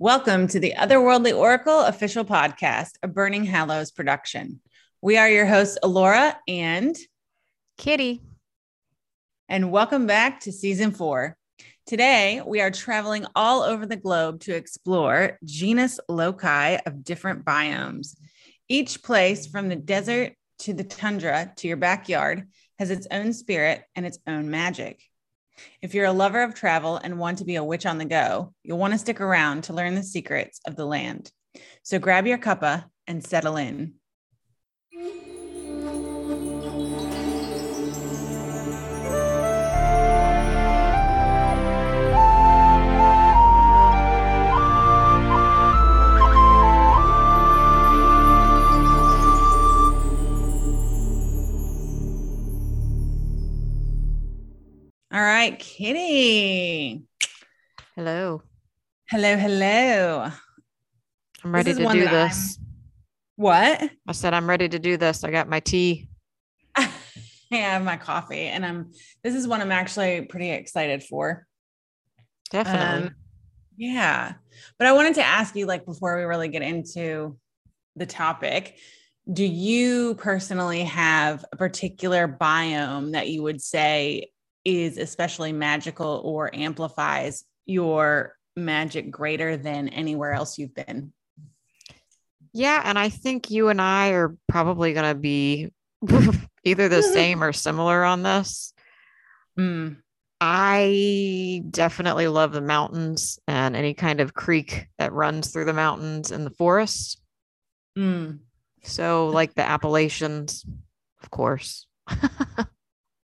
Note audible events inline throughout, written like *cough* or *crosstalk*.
Welcome to the Otherworldly Oracle official podcast, a Burning Hallows production. We are your hosts, Alora and Kitty. And welcome back to season four. Today, we are traveling all over the globe to explore genus loci of different biomes. Each place, from the desert to the tundra to your backyard, has its own spirit and its own magic. If you're a lover of travel and want to be a witch on the go, you'll want to stick around to learn the secrets of the land. So grab your cuppa and settle in. All right, Kitty. Hello. Hello, hello. I'm ready to do this. I'm... What? I said I'm ready to do this. I got my tea. *laughs* yeah, I have my coffee, and I'm. This is one I'm actually pretty excited for. Definitely. Um, yeah, but I wanted to ask you, like, before we really get into the topic, do you personally have a particular biome that you would say is especially magical or amplifies your magic greater than anywhere else you've been. Yeah. And I think you and I are probably going to be *laughs* either the *laughs* same or similar on this. Mm. I definitely love the mountains and any kind of creek that runs through the mountains and the forest. Mm. So, like the Appalachians, of course. *laughs*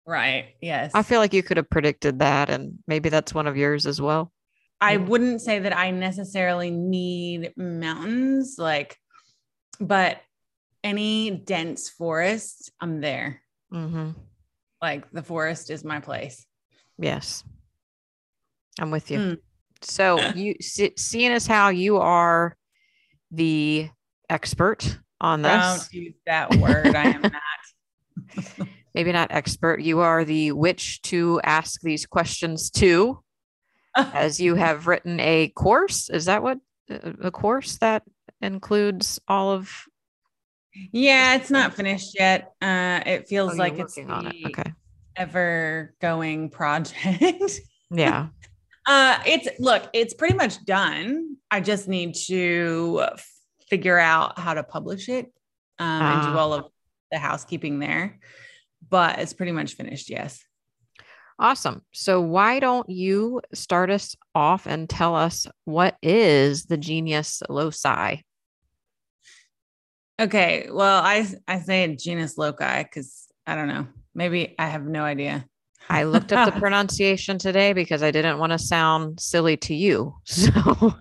Right. Yes. I feel like you could have predicted that, and maybe that's one of yours as well. I wouldn't say that I necessarily need mountains, like, but any dense forest, I'm there. Mm-hmm. Like the forest is my place. Yes, I'm with you. Mm. So *coughs* you see, seeing as how you are the expert on this, don't use that word. I am *laughs* not. *laughs* maybe not expert, you are the witch to ask these questions to, *laughs* as you have written a course. Is that what a course that includes all of? Yeah, it's not finished yet. Uh, it feels oh, like it's on it. Okay. Ever going project. *laughs* yeah. Uh, it's look, it's pretty much done. I just need to figure out how to publish it um, uh, and do ah. all of the housekeeping there but it's pretty much finished. Yes. Awesome. So why don't you start us off and tell us what is the genus loci? Okay. Well, I I say genus loci because I don't know. Maybe I have no idea. I looked up the *laughs* pronunciation today because I didn't want to sound silly to you. *laughs* So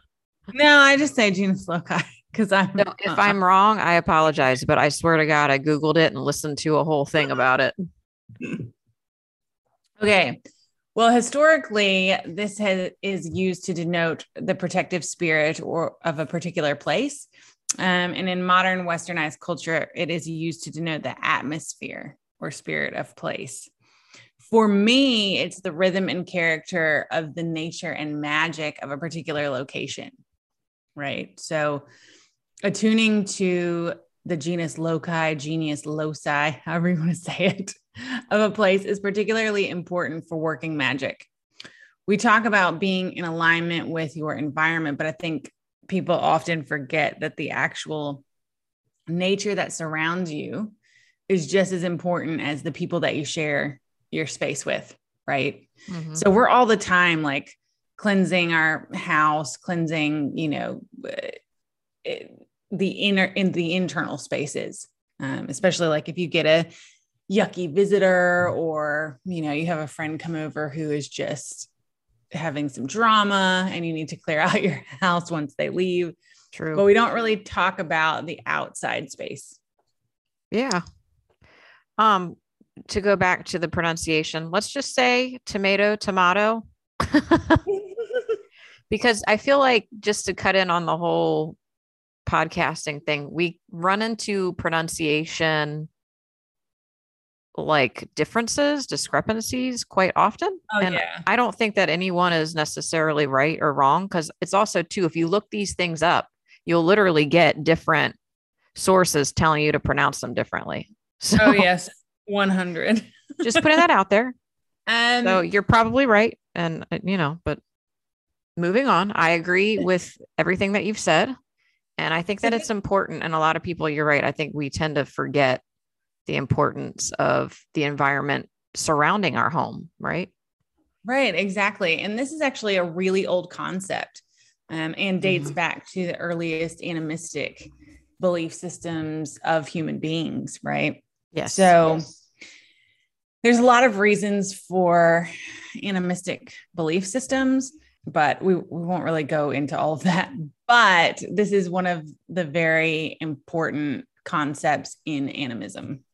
no, I just say genus loci because I'm. So if I'm wrong, I apologize, but I swear to God, I Googled it and listened to a whole thing about it. *laughs* okay. Well, historically, this has, is used to denote the protective spirit or of a particular place. Um, and in modern westernized culture, it is used to denote the atmosphere or spirit of place. For me, it's the rhythm and character of the nature and magic of a particular location. Right. So, attuning to the genus loci, genius loci, *laughs* however you want to say it, of a place is particularly important for working magic. We talk about being in alignment with your environment, but I think people often forget that the actual nature that surrounds you is just as important as the people that you share your space with, right? Mm-hmm. So we're all the time like cleansing our house, cleansing, you know, the inner in the internal spaces. Um, especially like if you get a yucky visitor or you know you have a friend come over who is just having some drama and you need to clear *laughs* out your house once they leave. True. But we don't really talk about the outside space. Yeah. Um to go back to the pronunciation let's just say tomato tomato. *laughs* *laughs* Because i feel like just to cut in on the whole podcasting thing, we run into pronunciation like differences, discrepancies quite often. Oh, and yeah. I don't think that anyone is necessarily right or wrong because it's also, too, if you look these things up, you'll literally get different sources telling you to pronounce them differently. *laughs* So, Oh, yes. 100. *laughs* just putting that out there. Um, So you're probably right. And, uh, you know, but moving on, I agree with everything that you've said. And I think that it's important. And a lot of people, you're right. I think we tend to forget the importance of the environment surrounding our home, right? Right, exactly. And this is actually a really old concept um, and dates Mhm. back to the earliest animistic belief systems of human beings, right? Yes. So there's a lot of reasons for animistic belief systems, but we, we won't really go into all of that. But this is one of the very important concepts in animism.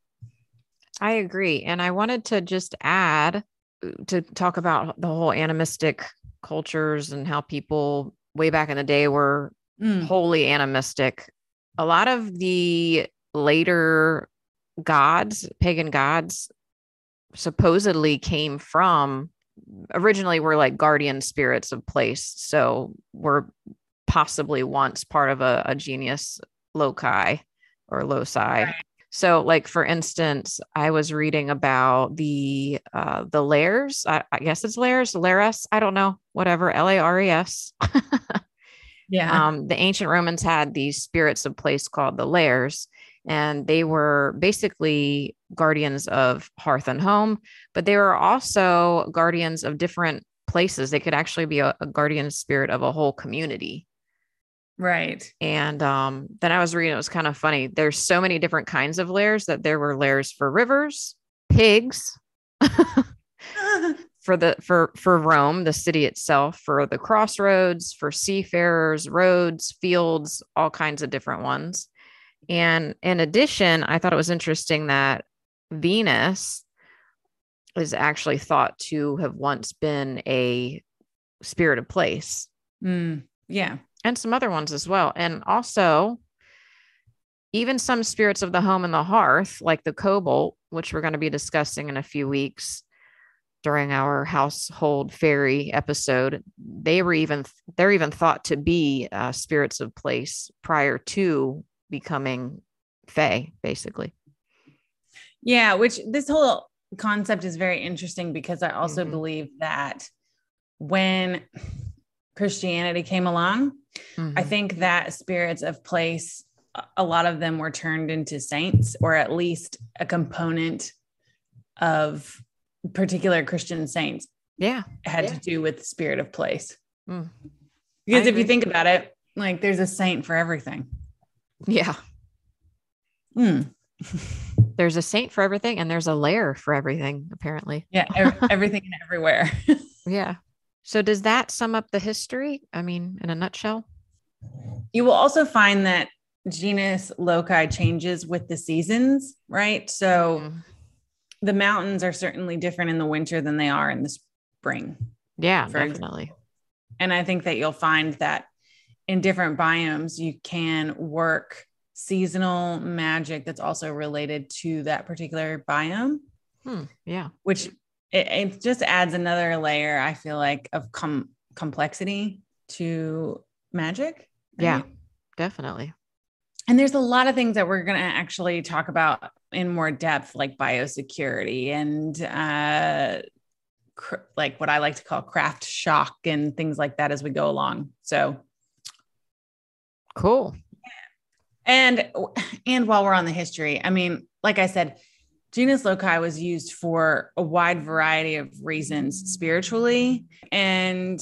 I agree. And I wanted to just add uh, to talk about the whole animistic cultures and how people way back in the day were Mm, wholly animistic. A lot of the later gods, pagan gods, supposedly came from originally were like guardian spirits of place. So we're possibly once part of a, a genius loci or loci. So, like for instance, I was reading about the uh, the lairs. I, I guess it's lairs, lares. I don't know, whatever. L A R E S. *laughs* yeah. um, the ancient Romans had these spirits of place called the lairs, and they were basically guardians of hearth and home, but they were also guardians of different places. They could actually be a, a guardian spirit of a whole community. right. And um, then I was reading, it was kind of funny. There's so many different kinds of lairs that there were lairs for rivers, pigs, *laughs* for the for for Rome, the city itself, for the crossroads, for seafarers, roads, fields, all kinds of different ones. And in addition, I thought it was interesting that Venus is actually thought to have once been a spirit of place Mm, yeah. and some other ones as well. And also, even some spirits of the home and the hearth, like the kobold, which we're going to be discussing in a few weeks during our household fairy episode, they were even they're even thought to be uh, spirits of place prior to becoming fae, basically. Yeah, which this whole concept is very interesting because I also Mhm. believe that when Christianity came along, I Mhm. think that spirits of place, a- lot of them were turned into saints, or at least a component of particular Christian saints yeah, had Yeah. to do with spirit of place. Mm. Because I if you think about it, like there's a saint for everything. yeah. Hmm. *laughs* There's a saint for everything, and there's a layer for everything. Apparently, Yeah, ev- *laughs* everything and everywhere. *laughs* yeah. So does that sum up the history? I mean, in a nutshell. You will also find that genus loci changes with the seasons, right? So Mhm. the mountains are certainly different in the winter than they are in the spring. Yeah, for example. definitely. And I think that you'll find that in different biomes, you can work seasonal magic that's also related to that particular biome, Hmm, yeah. which it, it just adds another layer, I feel like, of com- complexity to magic. Yeah. right? Definitely. And there's a lot of things that we're going to actually talk about in more depth, like biosecurity and uh, cr- like what I like to call craft shock and things like that as we go along. So, Cool. And and while we're on the history, I mean, like I said, genus loci was used for a wide variety of reasons spiritually, and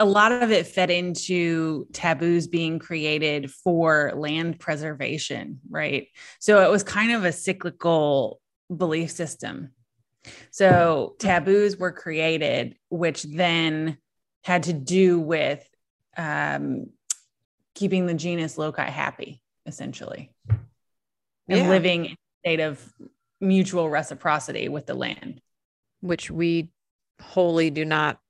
a lot of it fed into taboos being created for land preservation, right? So it was kind of a cyclical belief system. So taboos were created, which then had to do with um, keeping the genus loci happy, essentially, and Yeah. living in a state of mutual reciprocity with the land. Which we wholly do not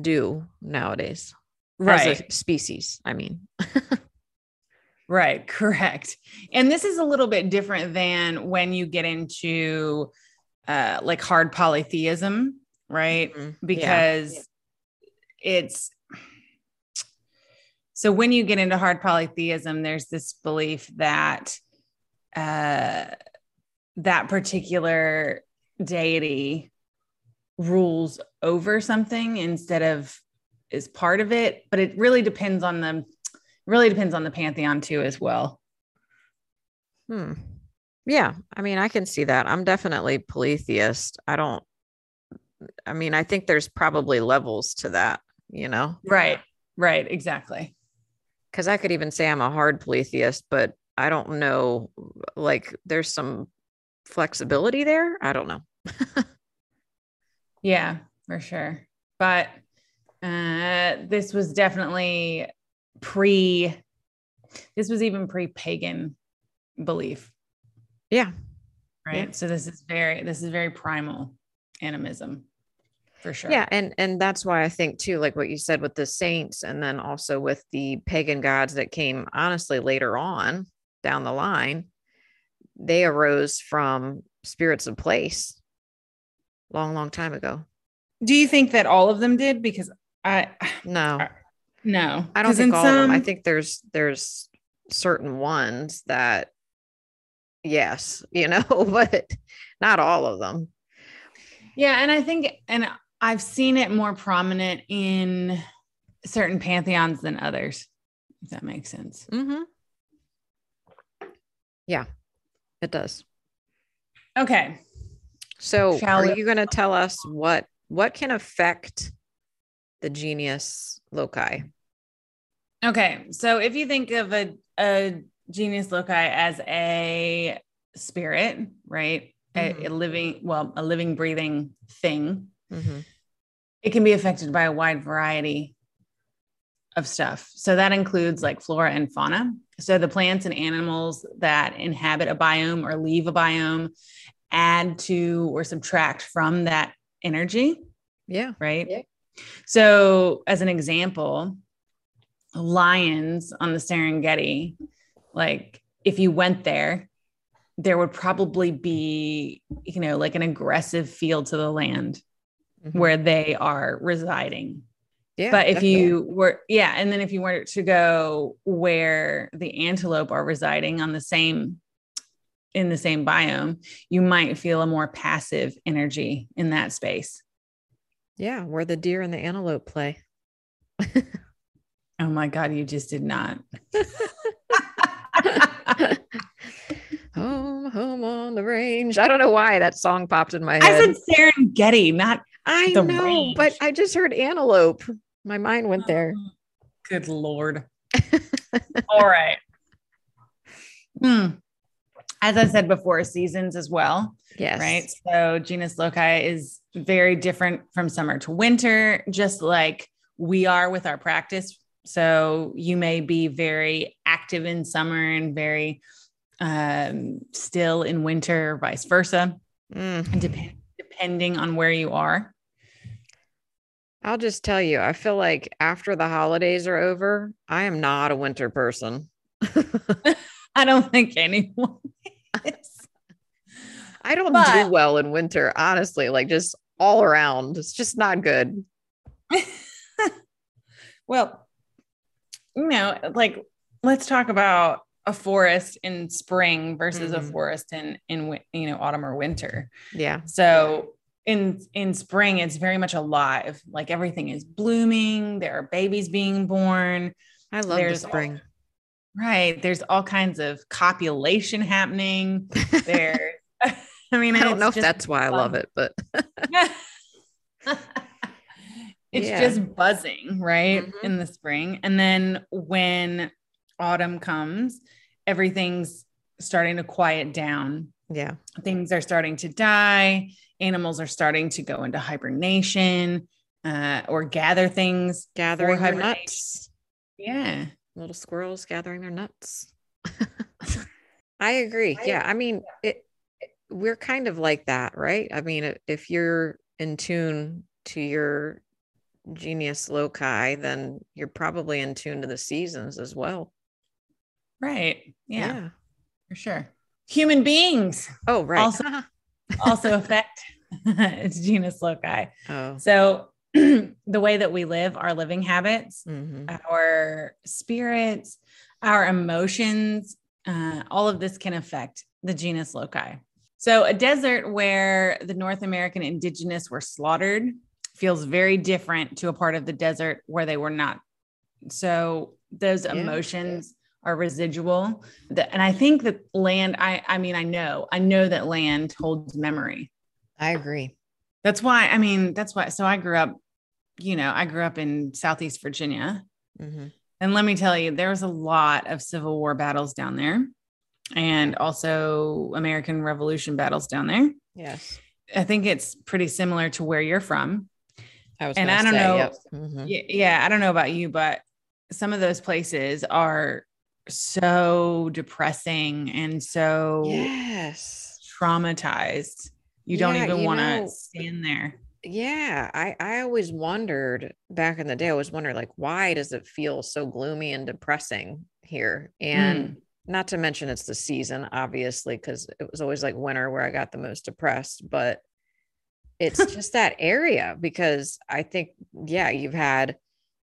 do nowadays. As Right. a species. I mean. *laughs* Right, correct. And this is a little bit different than when you get into uh, like hard polytheism, right? Mhm. Yeah. Because it's so when you get into hard polytheism, there's this belief that uh, that particular deity rules over something instead of is part of it. But it really depends on the really depends on the pantheon too, as well. Hmm. Yeah, I mean, I can see that. I'm definitely polytheist. I don't. I mean, I think there's probably levels to that, you know, Right. Right. Exactly. Because I could even say I'm a hard polytheist, but I don't know. Like, there's some flexibility there. I don't know. *laughs* Yeah, for sure. But uh, this was definitely pre, this was even pre pagan belief, Yeah, right? Yeah. So this is very, this is very primal animism for sure. Yeah, and and that's why I think too, like what you said with the saints, and then also with the pagan gods that came honestly later on down the line, they arose from spirits of place, long, long time ago. Do you think that all of them did? Because I, No, Uh, no, I don't think in all of them. I think there's there's certain ones that, yes, *laughs* you know, but not all of them. Yeah, and I think, and I've seen it more prominent in certain pantheons than others. If that makes sense. Mm-hmm. Yeah, it does. Okay. So Shall are we- you going to tell us what what can affect the genius loci? Okay. So if you think of a, a genius loci as a spirit, right? A, Mhm. a living, well, a living, breathing thing, Mhm. it can be affected by a wide variety of stuff. So that includes like flora and fauna. So the plants and animals that inhabit a biome or leave a biome add to or subtract from that energy, Yeah. right? Yeah. So as an example, lions on the Serengeti, like if you went there, there would probably be, you know, like an aggressive feel to the land Mhm. where they are residing. Yeah. but if definitely. you were, yeah, and then if you were to go where the antelope are residing on the same, in the same biome, you might feel a more passive energy in that space. yeah, where the deer and the antelope play. Oh my God, you just did not. *laughs* home, home on the range. I don't know why that song popped in my head. I said Serengeti, not I the know, but. I just heard antelope. My mind went there. *gasps* Good Lord. *laughs* All right. Hmm. As I said before, seasons as well. Yes. right? So genus loci is very different from summer to winter, just like we are with our practice. So you may be very active in summer and very um, still in winter, or vice versa, Mm. dep- depending on where you are. I'll just tell you, I feel like after the holidays are over, I am not a winter person. *laughs* *laughs* I don't think anyone *laughs* is. I don't do well in winter, honestly, like just all around. It's just not good. well, you know, like let's talk about a forest in spring versus a Mhm. forest in in you know autumn or winter. Yeah. So in in spring, it's very much alive. Like everything is blooming. There are babies being born. I love There's the spring. Right. There's all kinds of copulation happening. There. *laughs* *laughs* I mean, I don't know if that's why I love it, but *laughs* it's Yeah. just buzzing, right? Mhm. In the spring. And then when autumn comes, everything's starting to quiet down. yeah. Things are starting to die. Animals are starting to go into hibernation uh, or gather things. Gathering their nuts. Yeah. Little squirrels gathering their nuts. *laughs* I agree. Yeah. I mean, it, it- we're kind of like that, right? I mean, if you're in tune to your genius loci, then you're probably in tune to the seasons as well. Right. Yeah, for sure. Human beings. Oh, right. Also- *laughs* also affect *laughs* its genus loci. Oh. So *clears throat* the way that we live, our living habits, mhm. our spirits, our emotions, uh, all of this can affect the genus loci. So, a desert where the North American indigenous were slaughtered feels very different to a part of the desert where they were not. So, those Yeah. emotions are residual. And I think that land, I, I mean, I know, I know that land holds memory. I agree. That's why, I mean, that's why. So, I grew up, you know, I grew up in Southeast Virginia. Mhm. And let me tell you, there was a lot of Civil War battles down there and also American Revolution battles down there. Yes. I think it's pretty similar to where you're from. I was And I don't say, know- yep. Mhm. Yeah, yeah, I don't know about you, but some of those places are so depressing and so Yes. traumatized. You don't Yeah, even want to stand there. Yeah, I I always wondered back in the day. I always wondered like why does it feel so gloomy and depressing here? And Mm. not to mention it's the season, obviously, because it was always like winter where I got the most depressed. But it's *laughs* just that area because I think yeah, you've had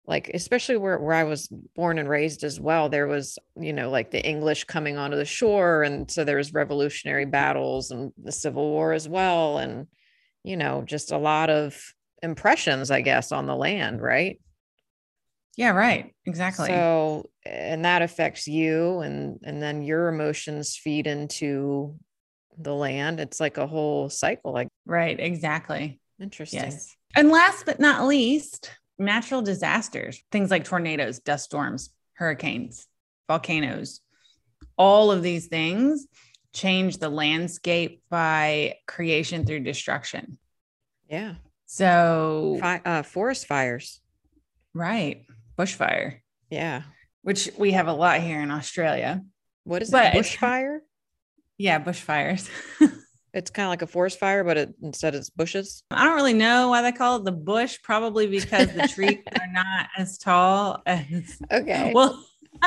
like especially where where I was born and raised as well. There was you know like the English coming onto the shore, and so there was revolutionary battles and the Civil War as well, and you know, just a lot of impressions, I guess, on the land, right? Yeah, right. Exactly. So, and that affects you, and and then your emotions feed into the land. It's like a whole cycle. Like, right. Exactly. interesting. Yes. And last but not least, natural disasters, things like tornadoes, dust storms, hurricanes, volcanoes, all of these things change the landscape by creation through destruction. Yeah. So, Fi- uh, forest fires. right, bushfire, Yeah. which we have a lot here in Australia. What is But it? Bushfire? *laughs* Yeah, bushfires. *laughs* It's kind of like a forest fire, but it, instead it's bushes. I don't really know why they call it the bush, probably because the trees *laughs* are not as tall as *laughs* Okay. well *laughs*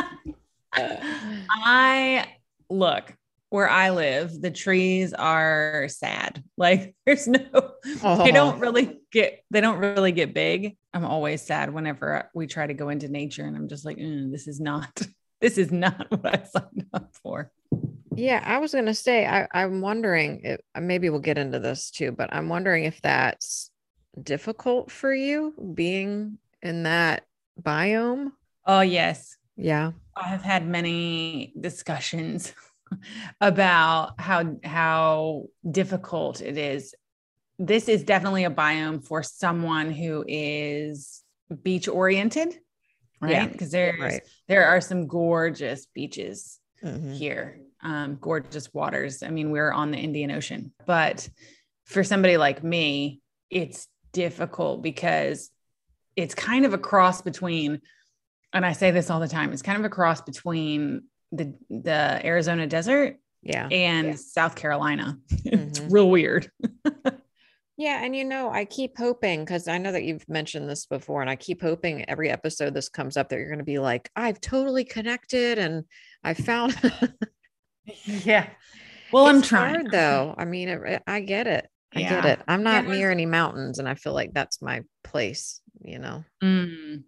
i look where i live the trees are sad. Like there's no they don't really get they don't really get big. I'm always sad whenever we try to go into nature and i'm just like "Mm, this is not this is not what i signed up for Yeah, I was gonna say I, I'm wondering if uh, maybe we'll get into this too, but I'm wondering if that's difficult for you being in that biome. oh yes Yeah. I have had many discussions *laughs* about how how difficult it is. This is definitely a biome for someone who is beach oriented, right? Because there's Right. there are some gorgeous beaches Mhm. here, um, gorgeous waters. I mean, we're on the Indian Ocean, but for somebody like me, it's difficult because it's kind of a cross between, and I say this all the time, it's kind of a cross between the the Arizona desert Yeah. and South Carolina. *laughs* It's Mhm. real weird. *laughs* Yeah. And you know, I keep hoping because I know that you've mentioned this before, and I keep hoping every episode this comes up that you're going to be like, I've totally connected and I found. *laughs* yeah. Well, I'm trying hard, though. I mean, it, I get it. I get it. I'm not was- near any mountains, and I feel like that's my place, you know? Mm,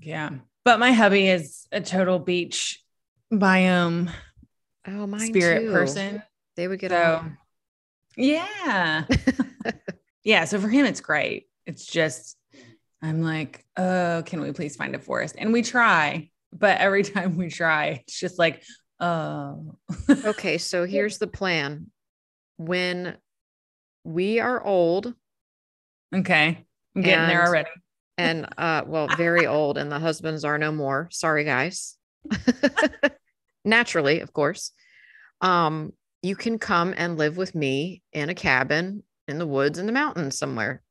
yeah. But my hubby is a total beach biome Oh, mine spirit too. person. They would get So, along. yeah. *laughs* yeah. So for him, it's great. It's just, I'm like, oh, can we please find a forest? And we try, but every *laughs* time we try, it's just like, oh, okay, so *laughs* here's the plan. When we are old okay. I'm getting there already. and *laughs* uh well, very old, and the husbands are no more. Sorry, guys. *laughs* Naturally, of course. Um, you can come and live with me in a cabin in the woods in the mountains somewhere.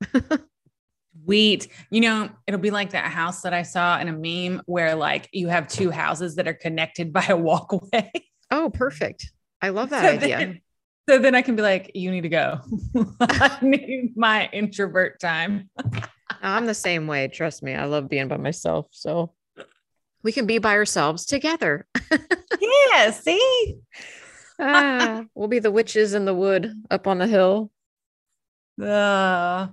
Wheat, you know, it'll be like that house that I saw in a meme where like you have two houses that are connected *laughs* by a walkway. Oh, perfect. I love that So idea. then- so then I can be like, you need to go. *laughs* I need my introvert time. I'm the same way. Trust me. I love being by myself. So we can be by ourselves together. *laughs* Yeah, see? ah, we'll be the witches in the wood up on the hill. Uh,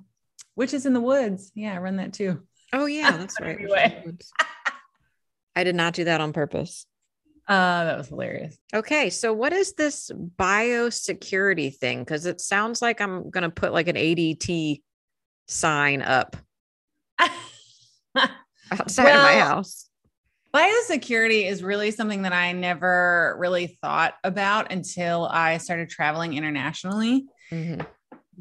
witches in the woods. Yeah, I run that too. Oh yeah, *laughs* that's right. Anyway. I did not do that on purpose. Uh, that was hilarious. Okay, so what is this biosecurity thing? Because it sounds like I'm gonna put like an ADT sign up *laughs* outside of my Well, house. Biosecurity is really something that I never really thought about until I started traveling internationally. Mhm.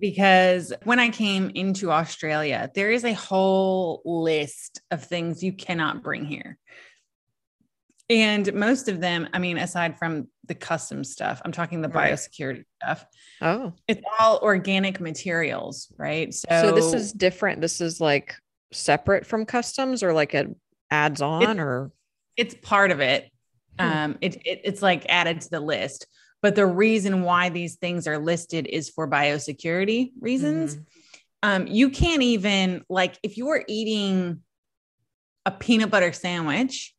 Because when I came into Australia, there is a whole list of things you cannot bring here. And most of them, I mean, aside from the custom stuff, I'm talking the Right. biosecurity stuff, Oh, it's all organic materials, right? So, so this is different. This is like separate from customs, or like it adds on, or it's part of it. Hmm. Um, it, it it's like added to the list. But the reason why these things are listed is for biosecurity reasons. Mhm. Um, you can't even like if you are eating a peanut butter sandwich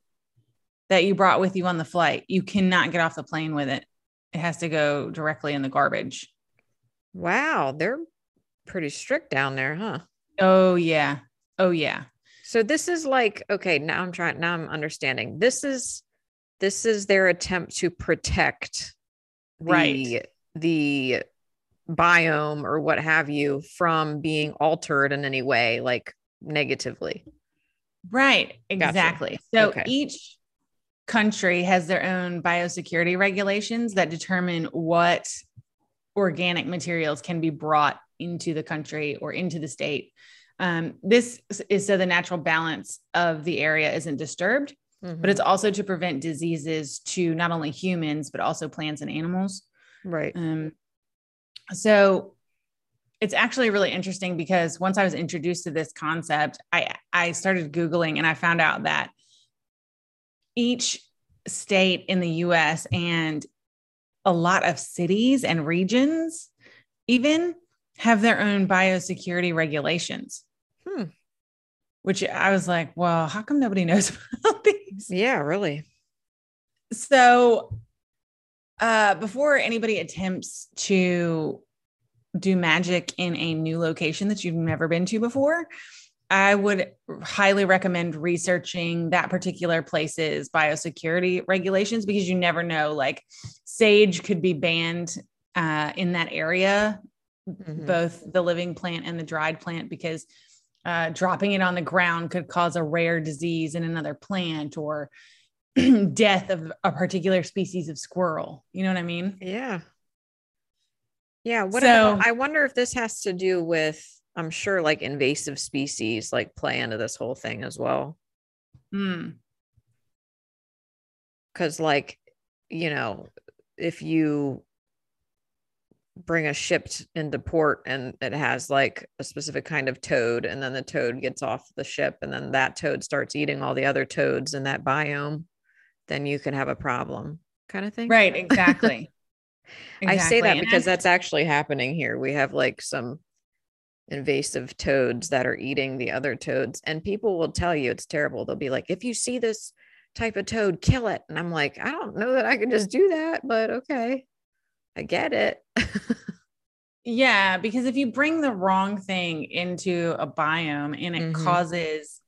that you brought with you on the flight, you cannot get off the plane with it. It has to go directly in the garbage. Wow, they're pretty strict down there, huh? Oh yeah. Oh yeah. So this is like okay, now I'm trying now I'm understanding. This is this is their attempt to protect the, Right. the biome or what have you from being altered in any way like negatively. Right. Gotcha. Exactly. So Okay. each country has their own biosecurity regulations that determine what organic materials can be brought into the country or into the state. Um, this is so the natural balance of the area isn't disturbed, but it's also to prevent diseases to not only humans, but also plants and animals. right. Um, so it's actually really interesting because once I was introduced to this concept, I I started googling and I found out that each state in the U.S. and a lot of cities and regions even have their own biosecurity regulations. Hmm. Which I was like, well, how come nobody knows *laughs* about these? Yeah, really. So, uh, before anybody attempts to do magic in a new location that you've never been to before, I would highly recommend researching that particular place's biosecurity regulations because you never know. Like, sage could be banned uh, in that area, Mhm. both the living plant and the dried plant, because uh, dropping it on the ground could cause a rare disease in another plant or *clears throat* death of a particular species of squirrel. You know what I mean? Yeah. Yeah. What So- I wonder if this has to do with, I'm sure like invasive species like play into this whole thing as well. Hmm. Cause like, you know, if you bring a ship into port and it has like a specific kind of toad, and then the toad gets off the ship, and then that toad starts eating all the other toads in that biome, then you can have a problem, kind of thing. Right. Exactly. *laughs* I say that And because I- that's actually happening here. We have like some invasive toads that are eating the other toads, and people will tell you it's terrible. They'll be like, if you see this type of toad, kill it. And I'm like, I don't know that I can just do that, but okay. I get it. *laughs* Yeah, because if you bring the wrong thing into a biome and it Mhm. causes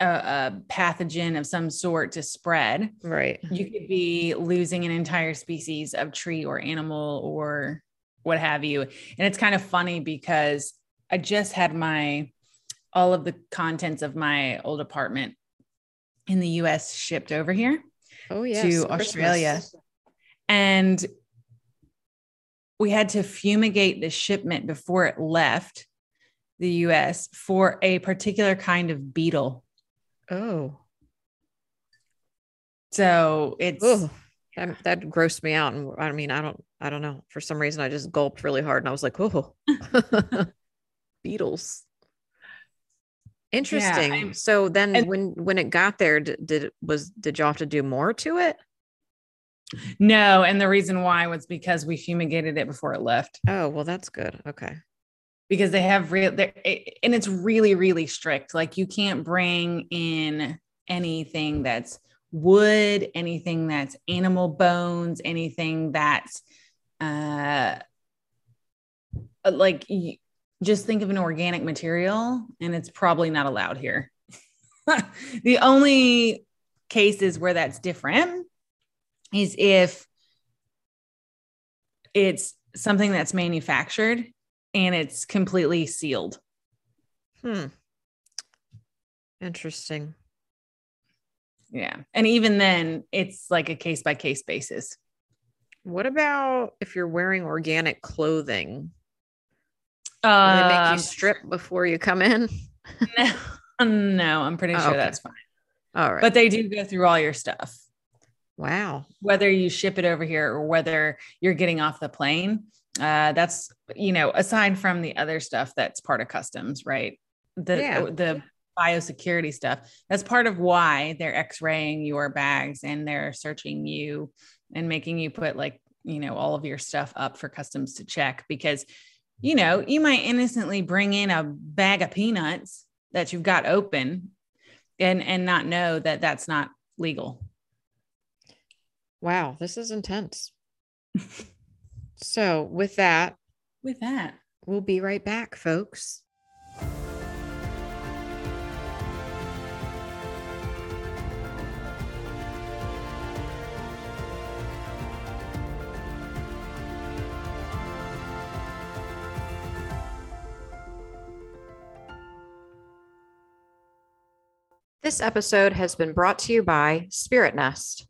a, a pathogen of some sort to spread, right. you could be losing an entire species of tree or animal or what have you. And it's kind of funny because I just had my all of the contents of my old apartment in the US shipped over here. Oh, yeah. to Australia. and we had to fumigate the shipment before it left the US for a particular kind of beetle. Oh, So it's oh, that, that grossed me out. And I mean, I don't, I don't know. For some reason, I just gulped really hard and I was like, oh, *laughs* beetles. Interesting. I'm- so then and- when when it got there, did, did it was did you have to do more to it? No, and the reason why was because we fumigated it before it left. Oh, well, that's good. Okay. Because they have real and it's really, really strict. Like you can't bring in anything that's wood, anything that's animal bones, anything that's uh, like just think of an organic material and it's probably not allowed here. *laughs* the only cases where that's different is if it's something that's manufactured and it's completely sealed. Hmm. Interesting. Yeah. And even then, it's like a case by case basis. What about if you're wearing organic clothing? Uh, they make you um, strip before you come in? no, *laughs* no, I'm pretty oh, sure okay. that's fine. All right. But they do go through all your stuff. Wow. Whether you ship it over here or whether you're getting off the plane, uh, that's you know, aside from the other stuff that's part of customs, right? The yeah. the biosecurity stuff. That's part of why they're x-raying your bags and they're searching you and making you put like, you know, all of your stuff up for customs to check because you know, you might innocently bring in a bag of peanuts that you've got open and and not know that that's not legal. Wow, this is intense. *laughs* so, with that, with that, we'll be right back, folks. This episode has been brought to you by Spirit Nest.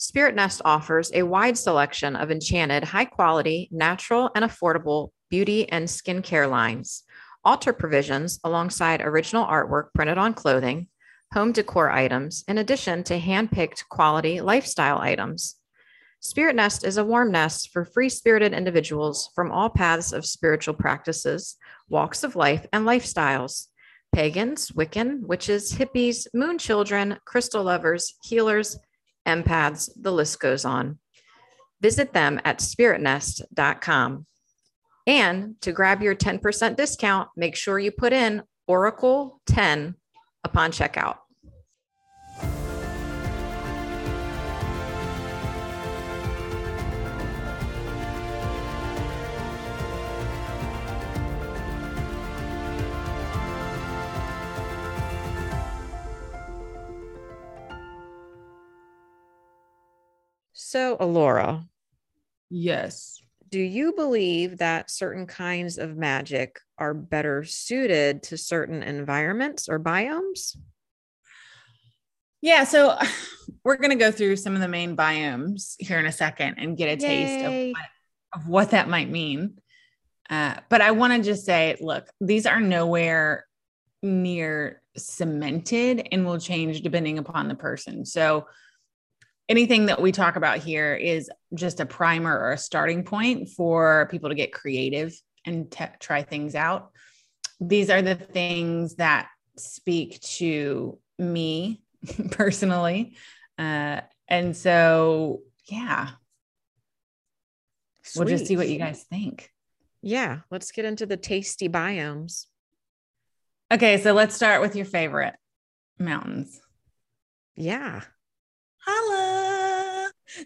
Spirit Nest offers a wide selection of enchanted, high quality, natural, and affordable beauty and skincare lines, altar provisions alongside original artwork printed on clothing, home decor items, in addition to hand picked quality lifestyle items. Spirit Nest is a warm nest for free spirited individuals from all paths of spiritual practices, walks of life, and lifestyles pagans, Wiccan, witches, hippies, moon children, crystal lovers, healers, empaths, the list goes on. Visit them at spiritnest.com. And to grab your 10% discount, make sure you put in Oracle 10 upon checkout. So, Alora. Yes. Do you believe that certain kinds of magic are better suited to certain environments or biomes? Yeah, so *sighs* we're going to go through some of the main biomes here in a second and get a Yay. taste of what, of what that might mean. Uh, but I want to just say, look, these are nowhere near cemented and will change depending upon the person. So anything that we talk about here is just a primer or a starting point for people to get creative and try things out. These are the things that speak to me *laughs* personally. Uh, and so, yeah, Sweet. we'll just see what you guys think. Yeah, let's get into the tasty biomes. Okay, so let's start with your favorite mountains. Yeah. Holla.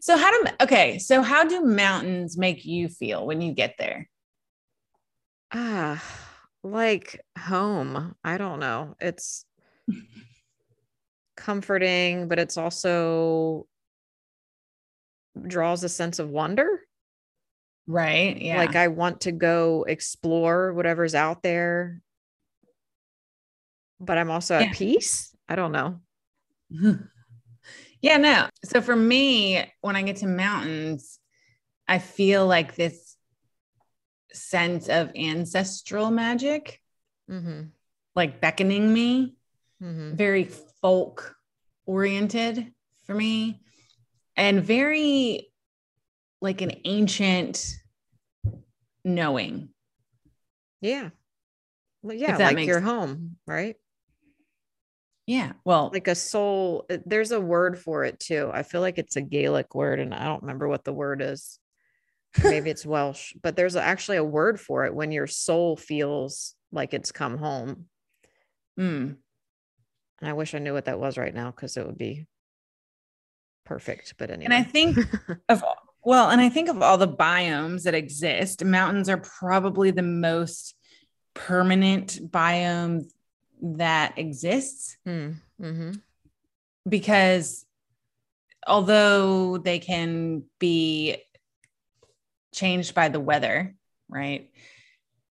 So how do okay, so how do mountains make you feel when you get there? Ah, like home. I don't know. It's *laughs* comforting, but it's also draws a sense of wonder. Right. Yeah. Like I want to go explore whatever's out there. But I'm also yeah. at peace. I don't know. *laughs* Yeah, no. So for me, when I get to mountains, I feel like this sense of ancestral magic, mm-hmm. like beckoning me, mm-hmm. very folk oriented for me, and very like an ancient knowing. Yeah. Well, yeah, like your home, right? Yeah. Well, like a soul, uh, there's a word for it too. I feel like it's a Gaelic word and I don't remember what the word is. Maybe it's *laughs* Welsh, but there's actually a word for it when your soul feels like it's come home. Mm. And I wish I knew what that was right now because it would be perfect. But anyway. And I think *laughs* of well, and I think of all the biomes that exist, mountains are probably the most permanent biome that exists Mm, mhm. because although they can be changed by the weather, right?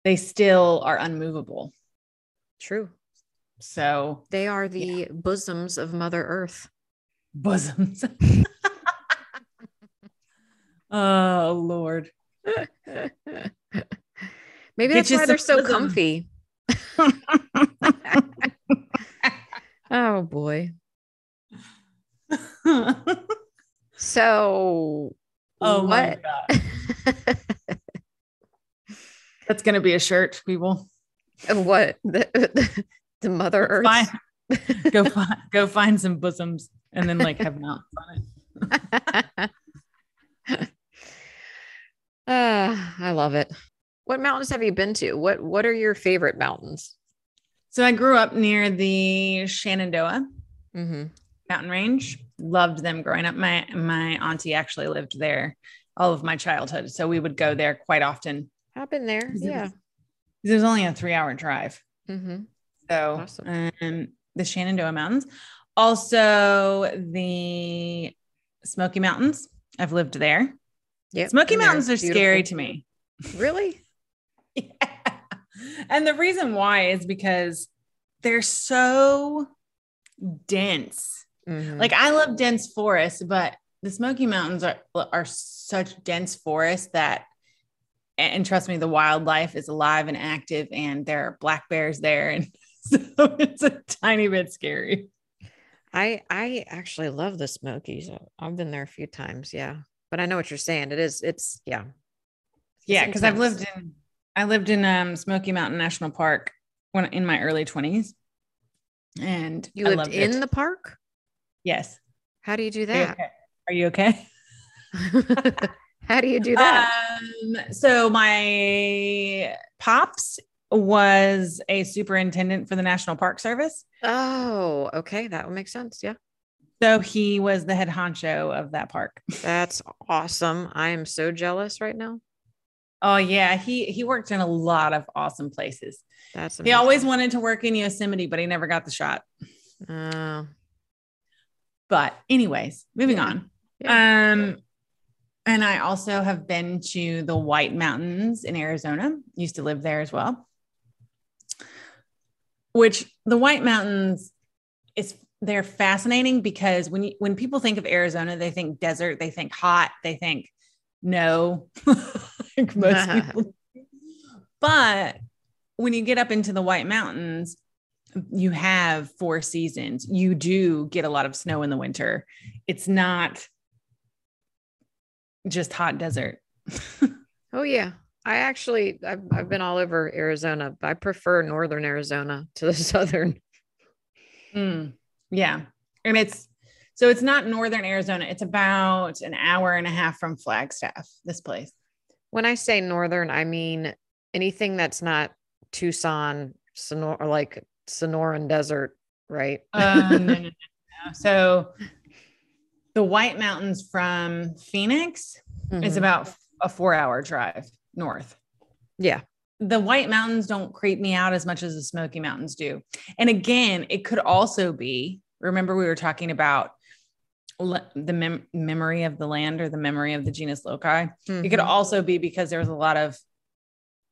They still are unmovable. True. So They are the bosoms of Mother Earth. bosoms. *laughs* *laughs* oh Lord. Maybe that's why they're so bosom. comfy. *laughs* Oh boy. So *laughs* oh my what god. *laughs* That's gonna be a shirt, people. what the, the Mother Earth? Fine. go find go find some bosoms and then like have mountains on it. Ah, I love it. What mountains have you been to? What What are your favorite mountains? So I grew up near the Shenandoah Mm-hmm. mountain range. Loved them growing up. My my auntie actually lived there all of my childhood. So we would go there quite often. I've been there. Yeah. It was only a three hour drive. Mm-hmm. So Awesome. um, the Shenandoah Mountains. Also the Smoky Mountains. I've lived there. Yeah. Smoky Mountains are scary to me. Really? *laughs* Yeah. *laughs* And the reason why is because they're so dense. Mhm. Like I love dense forests, but the Smoky Mountains are are such dense forests that and trust me, the wildlife is alive and active, and there are black bears there, and *laughs* so it's a tiny bit scary. I I actually love the Smokies. I've been there a few times. Yeah, but I know what you're saying. It is. It's yeah. Yeah, because I've lived in I lived in um, Smoky Mountain National Park when in my early twenties, and You I lived in it. the park. yes. How do you do Are you that? okay? Are you okay? *laughs* How do you do that? Um, so my pops was a superintendent for the National Park Service. oh, okay, that would make sense. Yeah, So he was the head honcho of that park. *laughs* that's awesome. I am so jealous right now. Oh yeah, he he worked in a lot of awesome places. That's He always wanted to work in Yosemite, but he never got the shot. Oh, But anyways, moving Yeah. on. yeah. Um and I also have been to the White Mountains in Arizona. Used to live there as well. Which the White Mountains is they're fascinating because when you, when people think of Arizona, they think desert, they think hot, they think no, *laughs* like most people. But when you get up into the White Mountains, you have four seasons. You do get a lot of snow in the winter. It's not just hot desert. *laughs* oh yeah. I actually I've I've been all over Arizona. but I prefer northern Arizona to the *laughs* southern. Mm, yeah. And it's so it's not northern Arizona. It's about an hour and a half from Flagstaff, this place. When I say northern, I mean anything that's not Tucson, Sonora, like Sonoran Desert, right? Um, no, no, no. So the White Mountains from Phoenix is Mhm. about a four hour drive north. yeah. the White Mountains don't creep me out as much as the Smoky Mountains do. And again, it could also be remember, we were talking about le- the mem- memory of the land or the memory of the genus loci. It could Mhm. also be because there was a lot of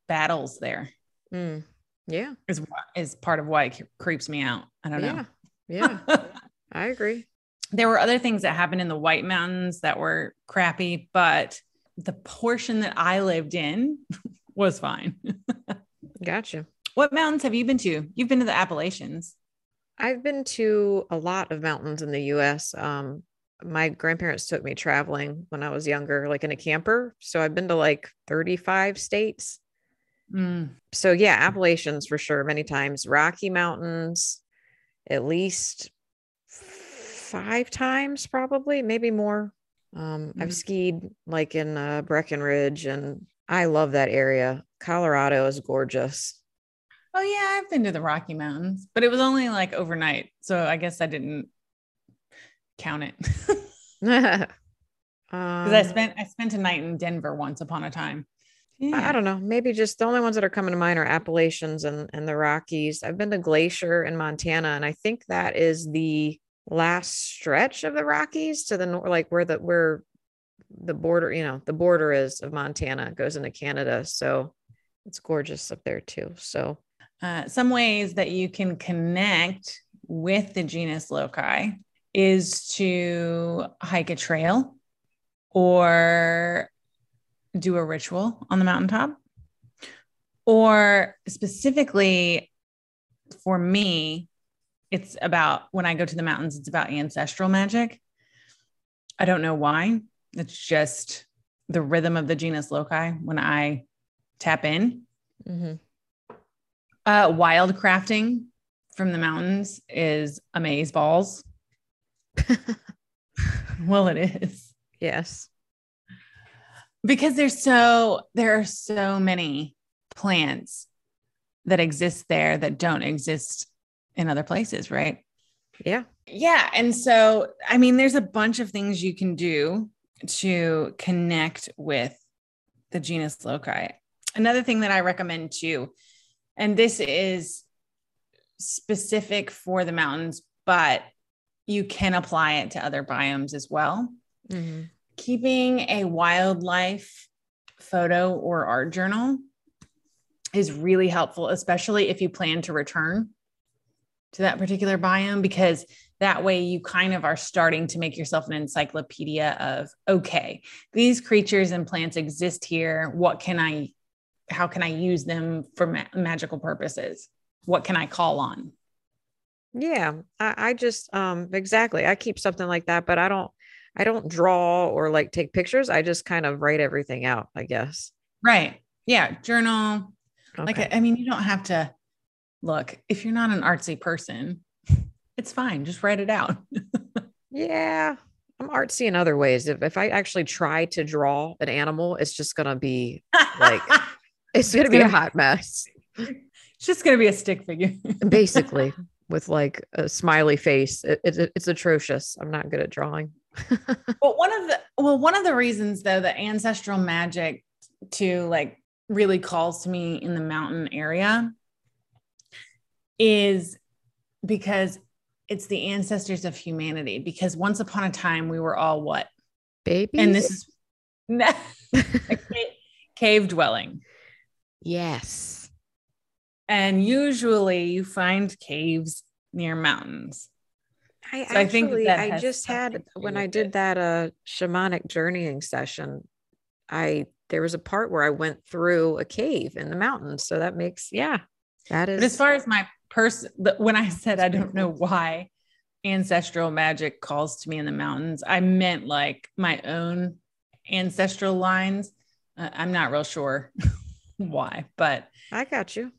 battles there, Mm. Yeah. is, is part of why it creeps me out. I don't know. Yeah. Yeah. *laughs* I agree. there were other things that happened in the White Mountains that were crappy, but the portion that I lived in *laughs* was fine. *laughs* Gotcha. what mountains have you been to? You've been to the Appalachians. I've been to a lot of mountains in the US. Um, my grandparents took me traveling when I was younger, like in a camper. So I've been to like 35 states. Mm. So yeah, Appalachians for sure, many times. Rocky Mountains, at least five times, probably, maybe more. Um, I've Mhm. skied like in uh, Breckenridge, and I love that area. Colorado is gorgeous. Oh yeah, I've been to the Rocky Mountains, but it was only like overnight, so I guess I didn't count it. *laughs* Because I Um, spent I spent a night in Denver once upon a time. I I don't know. Maybe just the only ones that are coming to mind are Appalachians and, and the Rockies. I've been to Glacier in Montana, and I think that is the last stretch of the Rockies to the north, like where the where the border, you know, the border is of Montana goes into Canada. So it's gorgeous up there too. So Uh, some ways that you can connect with the genus loci is to hike a trail or do a ritual on the mountaintop. Or specifically for me, it's about when I go to the mountains, it's about ancestral magic. I don't know why. It's just the rhythm of the genus loci when I tap in. mhm. Uh, wild crafting from the mountains is amaze balls. *laughs* well, it is yes. because there's so there are so many plants that exist there that don't exist in other places, right? Yeah. Yeah, and so I mean, there's a bunch of things you can do to connect with the genus loci. Another thing that I recommend too, and this is specific for the mountains, but you can apply it to other biomes as well. Mhm. Keeping a wildlife photo or art journal is really helpful, especially if you plan to return to that particular biome, because that way you kind of are starting to make yourself an encyclopedia of okay, these creatures and plants exist here. What can I, how can I use them for ma- magical purposes? What can I call on? Yeah, I, I just um exactly. I keep something like that, but I don't I don't draw or like take pictures. I just kind of write everything out, I guess. Right. Yeah. Journal. Like, Okay. I mean, you don't have to look if you're not an artsy person, it's fine. Just write it out. *laughs* yeah, I'm artsy in other ways. If if I actually try to draw an animal, it's just gonna be Like- *laughs* it's gonna It's be a hot mess, *laughs* it's just going to be a stick figure. basically, with like a smiley face. It, it, it's atrocious. I'm not good at drawing. *laughs* but one of the, well, one of the reasons though, that ancestral magic to like really calls to me in the mountain area is because it's the ancestors of humanity. Because once upon a time, we were all what? Babies. And this is *laughs* cave dwelling. yes. And usually you find caves near mountains. I So I think actually, that I just had when I did it. that uh shamanic journeying session, I there was a part where I went through a cave in the mountains. So that makes yeah, that is But as far as my person, when I said I don't know why ancestral magic calls to me in the mountains, I meant like my own ancestral lines. Uh, I'm not real sure *laughs* why, but I got you.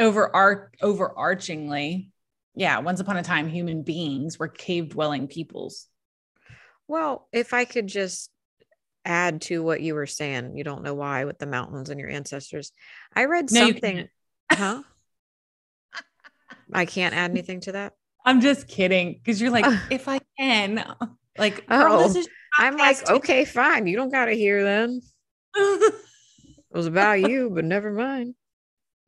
Over arc overarchingly, yeah, once upon a time, human beings were cave dwelling peoples. Well, if I could just add to what you were saying, you don't know why with the mountains and your ancestors. I read No, something, huh? I can't add anything to that. I'm just kidding because you're like, *laughs* if I can, like, Oh, I'm like, okay, fine. You don't got to hear then. *laughs* It was about you, but never mind.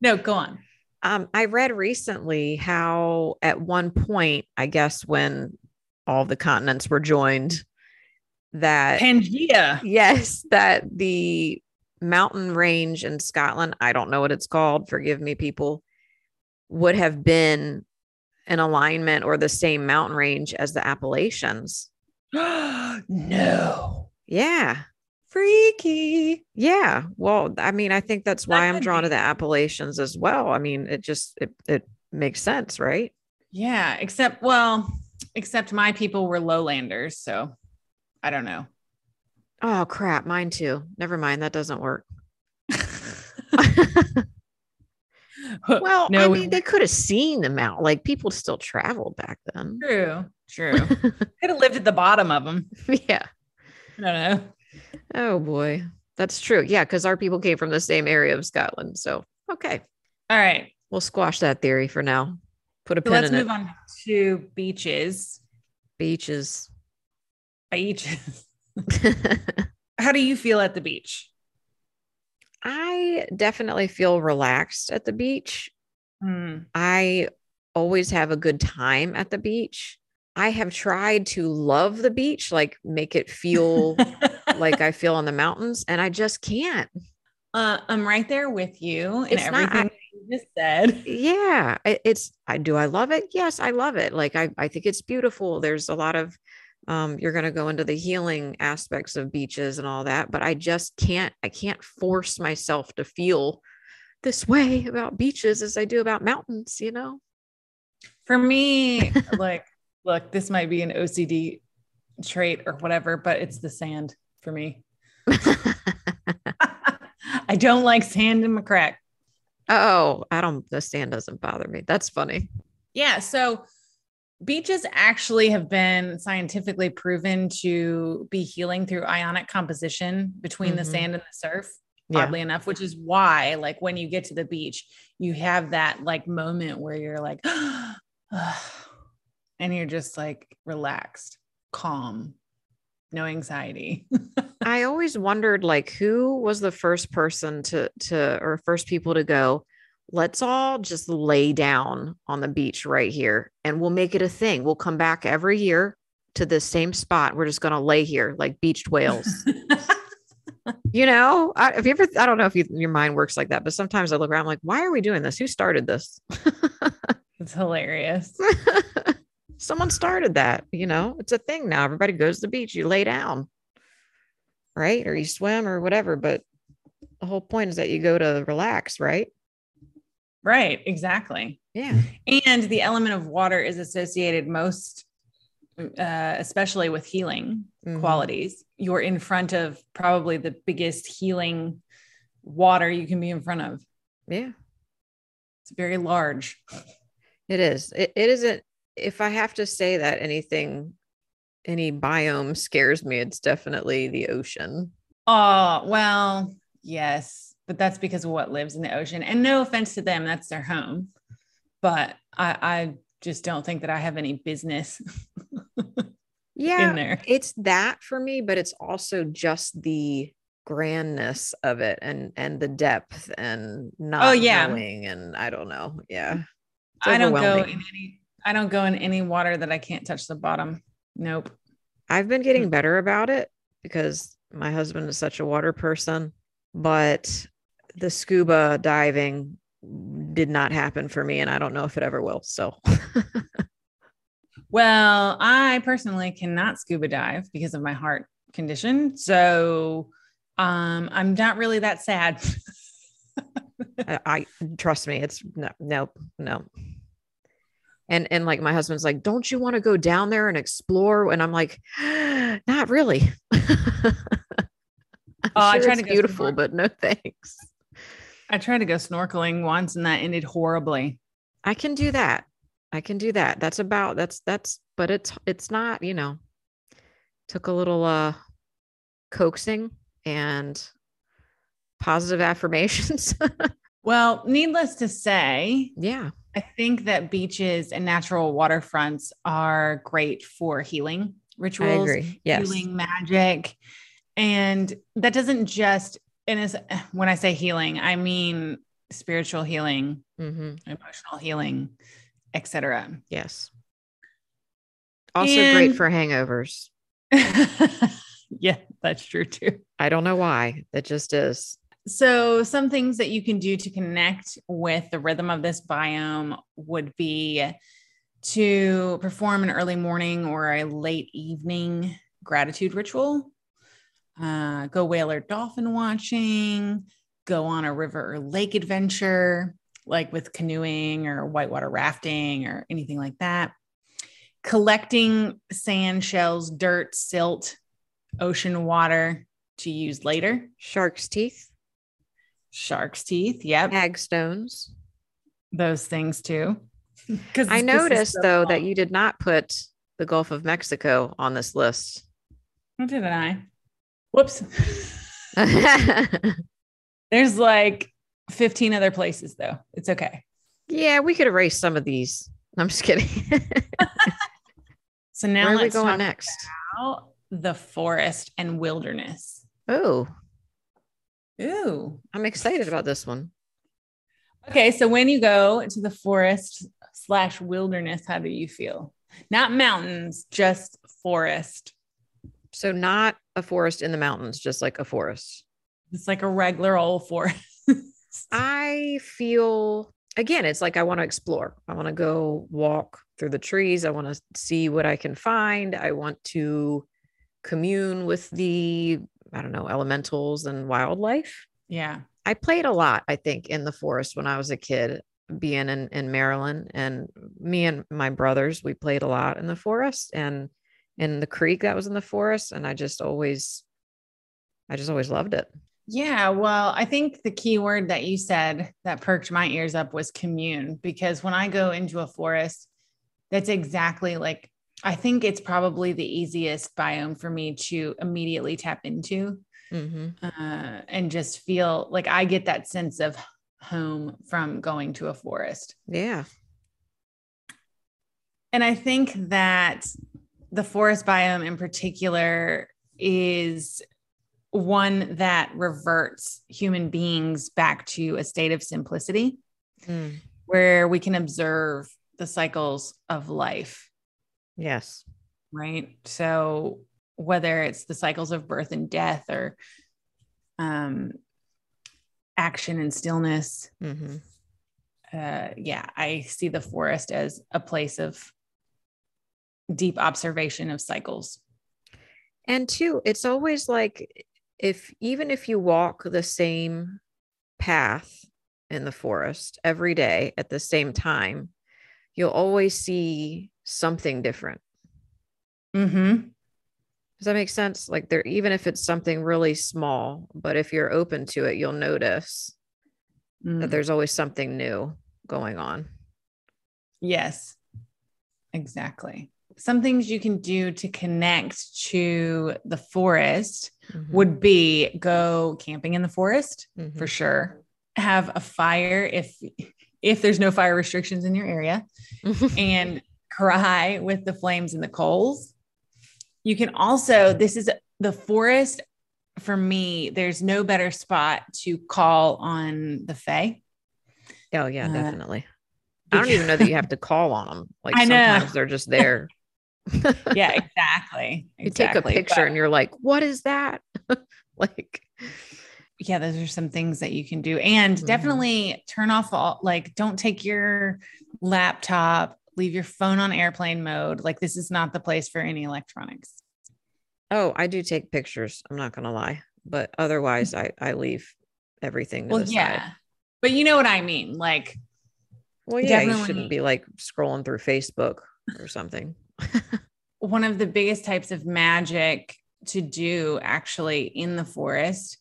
no, go on. Um, I read recently how at one point, I guess when all the continents were joined, that Pangea. yes, that the mountain range in Scotland, I don't know what it's called, forgive me, people, would have been in alignment or the same mountain range as the Appalachians. *gasps* no. Yeah. Freaky. Yeah. Well, I mean, I think that's why I'm drawn to the Appalachians as well. I mean, it just it, it makes sense, right? Yeah, except well, except my people were lowlanders, so I don't know. Oh crap, mine too. Never mind, that doesn't work. *laughs* Well, no, I we mean, they could have seen them out. Like people still traveled back then. true, true. *laughs* Could have lived at the bottom of them. yeah. I don't know. Oh boy. That's true. Yeah, because our people came from the same area of Scotland. So okay. All right, We'll squash that theory for now. Put a so let's move it. on to beaches. Beaches. beaches. *laughs* *laughs* How do you feel at the beach? I definitely feel relaxed at the beach. Mm. I always have a good time at the beach. I have tried to love the beach, like make it feel like I *laughs* feel on the mountains, and I just can't. Uh, I'm right there with you in It's not- everything you just said. *laughs* Yeah, it- it's I do I love it? Yes, I love it. Like I I think it's beautiful. There's a lot of um you're going to go into the healing aspects of beaches and all that, but I just can't I can't force myself to feel this way about beaches as I do about mountains, you know? For me, *laughs* like, look, this might be an OCD trait or whatever, but it's the sand for me. *laughs* I don't like sand in my crack. oh, I don't the sand doesn't bother me. That's funny. Yeah. So beaches actually have been scientifically proven to be healing through ionic composition between the Mhm. sand and the surf, Yeah. oddly enough, which is why, like, when you get to the beach, you have that like moment where you're like, *gasps* and you're just like relaxed, calm, no anxiety. *laughs* I always wondered like who was the first person to to or first people to go let's all just lay down on the beach right here and we'll make it a thing. We'll come back every year to the same spot. We're just going to lay here like beached whales. *laughs* you know, I, have you ever I don't know if you, your mind works like that, but sometimes I look around I'm like why are we doing this? Who started this? *laughs* it's hilarious. Someone started that, you know. It's a thing now. Everybody goes to the beach, you lay down. Right? Or you swim or whatever, but the whole point is that you go to relax, right? Right. Exactly. Yeah. And the element of water is associated most, uh, especially with healing Mhm. qualities. You're in front of probably the biggest healing water you can be in front of. Yeah. It's very large. It is. It, it isn't. If I have to say that anything, any biome scares me, it's definitely the ocean. Oh, well, yes, but that's because of what lives in the ocean. And no offense to them, that's their home. But I, I just don't think that I have any business *laughs* Yeah. in there. It's that for me, but it's also just the grandness of it and and the depth and oh, not Oh, yeah. knowing and I don't know. Yeah. It's I don't go in any I don't go in any water that I can't touch the bottom. Nope. I've been getting better about it because my husband is such a water person, but the scuba diving did not happen for me and I don't know if it ever will. So *laughs* Well, I personally cannot scuba dive because of my heart condition. So um I'm not really that sad. *laughs* I, I trust me, it's no, no, no. And and like my husband's like, don't you want to go down there and explore? And I'm like, *gasps* not really. *laughs* I'm Oh, I sure tried it's to go beautiful, somewhere. but no thanks. I tried to go snorkeling once and that ended horribly. I can do that. I can do that. That's about that's that's but it's it's not, you know, took a little uh coaxing and positive *laughs* affirmations. Well, needless to say, yeah. I think that beaches and natural waterfronts are great for healing rituals. Yes. healing magic. And that doesn't just, and is when I say healing, I mean spiritual healing, hmm emotional healing, etc. Yes. Also great for hangovers. *laughs* yeah, that's true too. I don't know why. It just is. So, some things that you can do to connect with the rhythm of this biome would be to perform an early morning or a late evening gratitude ritual, uh, go whale or dolphin watching, go on a river or lake adventure, like with canoeing or whitewater rafting or anything like that. Collecting sand shells, dirt, silt, ocean water to use later. Shark's teeth, Shark's teeth. Yep. hag stones. Those things too. *laughs* Because I noticed though that you did not put the Gulf of Mexico on this list. What did I? Whoops. *laughs* There's like 15 other places though. It's okay. yeah, we could erase some of these. I'm just kidding. *laughs* So now Where are we let's going talk next? about the forest and wilderness. Oh, Ooh. I'm excited about this one. Okay, so when you go to the forest slash wilderness, how do you feel? Not mountains, just forest. So not a forest in the mountains, just like a forest. It's like a regular old forest. *laughs* I feel again, it's like I want to explore. I want to go walk through the trees. I want to see what I can find. I want to commune with the, I don't know, elementals and wildlife. yeah. I played a lot, I think, in the forest when I was a kid, being in, in Maryland. And me and my brothers, we played a lot in the forest and in the creek that was in the forest. And I just always, I just always loved it. Yeah, well, I think the key word that you said that perked my ears up was commune because when I go into a forest, that's exactly like I think it's probably the easiest biome for me to immediately tap into Mm-hmm. uh, and just feel like I get that sense of home from going to a forest. Yeah. And I think that the forest biome in particular is one that reverts human beings back to a state of simplicity Mm. where we can observe the cycles of life, Yes. right? So whether it's the cycles of birth and death or um, action and stillness, Mm-hmm. uh, yeah, I see the forest as a place of deep observation of cycles. And two, it's always like if even if you walk the same path in the forest every day at the same time, you'll always see something different. Mm-hmm. Does that make sense? Like there, even if it's something really small, but if you're open to it, you'll notice Mm. that there's always something new going on. Yes, exactly. Some things you can do to connect to the forest Mhm. would be go camping in the forest Mhm. for sure. Have a fire if if there's no fire restrictions in your area *laughs* and cry with the flames and the coals. You can also this is the forest for me there's no better spot to call on the fae. oh yeah, Uh, definitely. I don't even know that you have to *laughs* call on them. Like I know. sometimes they're just there. *laughs* Yeah, *laughs* exactly. you take a picture But- and you're like, what is that? like, yeah, those are some things that you can do. And Mhm. definitely turn off all like don't take your laptop, leave your phone on airplane mode. Like this is not the place for any electronics. oh, I do take pictures. I'm not gonna lie, but otherwise, I I leave everything. To Well, yeah. side. But you know what I mean? Like Well, yeah, you shouldn't be like scrolling through Facebook or something. *laughs* one of the biggest types of magic to do actually in the forest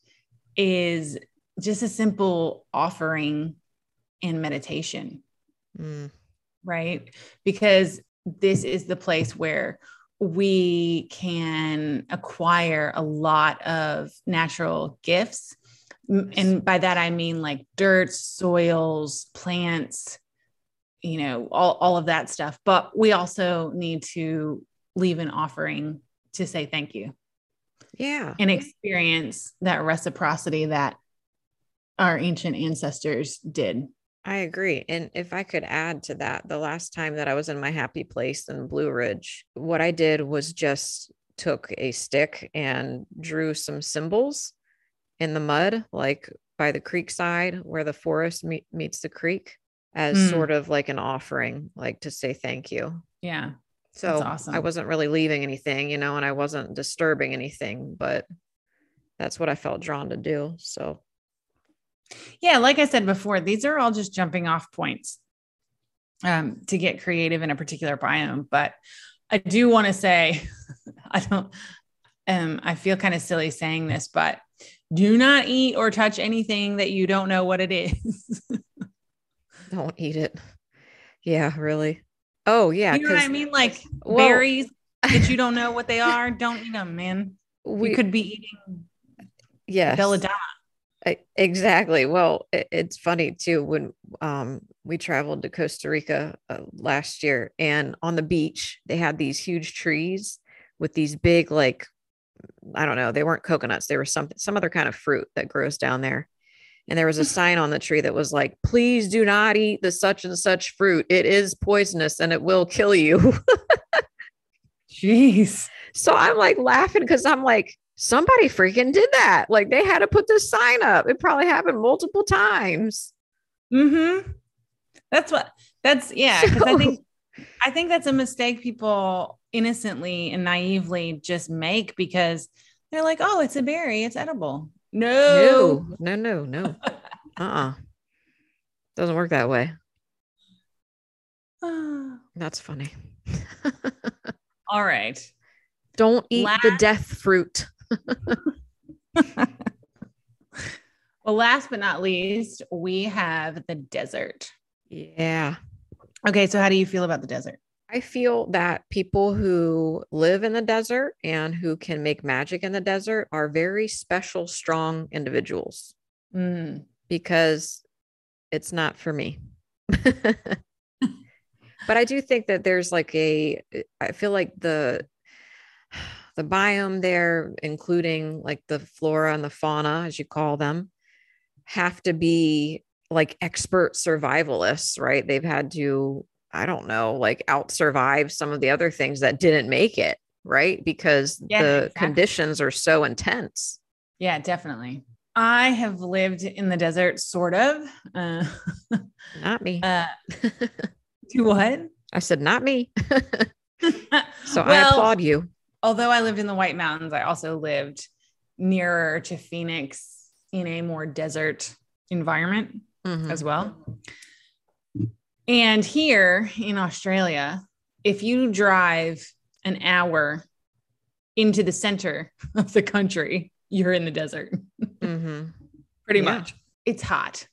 is just a simple offering and meditation. Mm, right? Because this is the place where we can acquire a lot of natural gifts. And by that, I mean like dirt, soils, plants, you know, all, all of that stuff. But we also need to leave an offering to say thank you yeah. and experience that reciprocity that our ancient ancestors did. I agree. And if I could add to that, the last time that I was in my happy place in Blue Ridge, what I did was just took a stick and drew some symbols in the mud, like by the creek side where the forest meet, meets the creek, as Mm. sort of like an offering, like to say thank you. Yeah. So awesome. I wasn't really leaving anything, you know, and I wasn't disturbing anything, but that's what I felt drawn to do. So Yeah, like I said before, these are all just jumping off points um, to get creative in a particular biome. But I do want to say, *laughs* I don't, um, I feel kind of silly saying this, but do not eat or touch anything that you don't know what it is. *laughs* don't eat it. Yeah, really. Oh, yeah. you know what I mean? Like well- berries that you don't know what they *laughs* are, don't eat them, man. we you could be eating yes. belladonna. Exactly. Well, it's funny too when um we traveled to Costa Rica uh, last year and on the beach they had these huge trees with these big like I don't know, they weren't coconuts, they were some some other kind of fruit that grows down there. And there was a *laughs* sign on the tree that was like, please do not eat the such and such fruit. It is poisonous and it will kill you. *laughs* Jeez. So I'm like laughing because I'm like, somebody freaking did that. Like they had to put this sign up. It probably happened multiple times. Mm-hmm. That's what that's yeah. Because I think I think that's a mistake people innocently and naively just make because they're like, oh, it's a berry, it's edible. No, no, no, no, no. *laughs* uh-uh. Doesn't work that way. *sighs* That's funny. *laughs* All right. Don't eat last- the death fruit. *laughs* well, last but not least, we have the desert. Yeah. Okay. So, how do you feel about the desert? I feel that people who live in the desert and who can make magic in the desert are very special, strong individuals mm. because it's not for me. *laughs* but I do think that there's like a, I feel like the, the biome there, including like the flora and the fauna, as you call them, have to be like expert survivalists, right? They've had to I don't know, like out survive some of the other things that didn't make it, right? Because yeah, the exactly. conditions are so intense. Yeah, definitely. I have lived in the desert, sort of. Uh, not me. *laughs* Uh, to what? I said, not me. *laughs* *laughs* so well, I applaud you. Although I lived in the White Mountains, I also lived nearer to Phoenix in a more desert environment mm-hmm. as well. And here in Australia, if you drive an hour into the center *laughs* of the country, you're in the desert. Mm-hmm. *laughs* Pretty yeah. much. It's hot.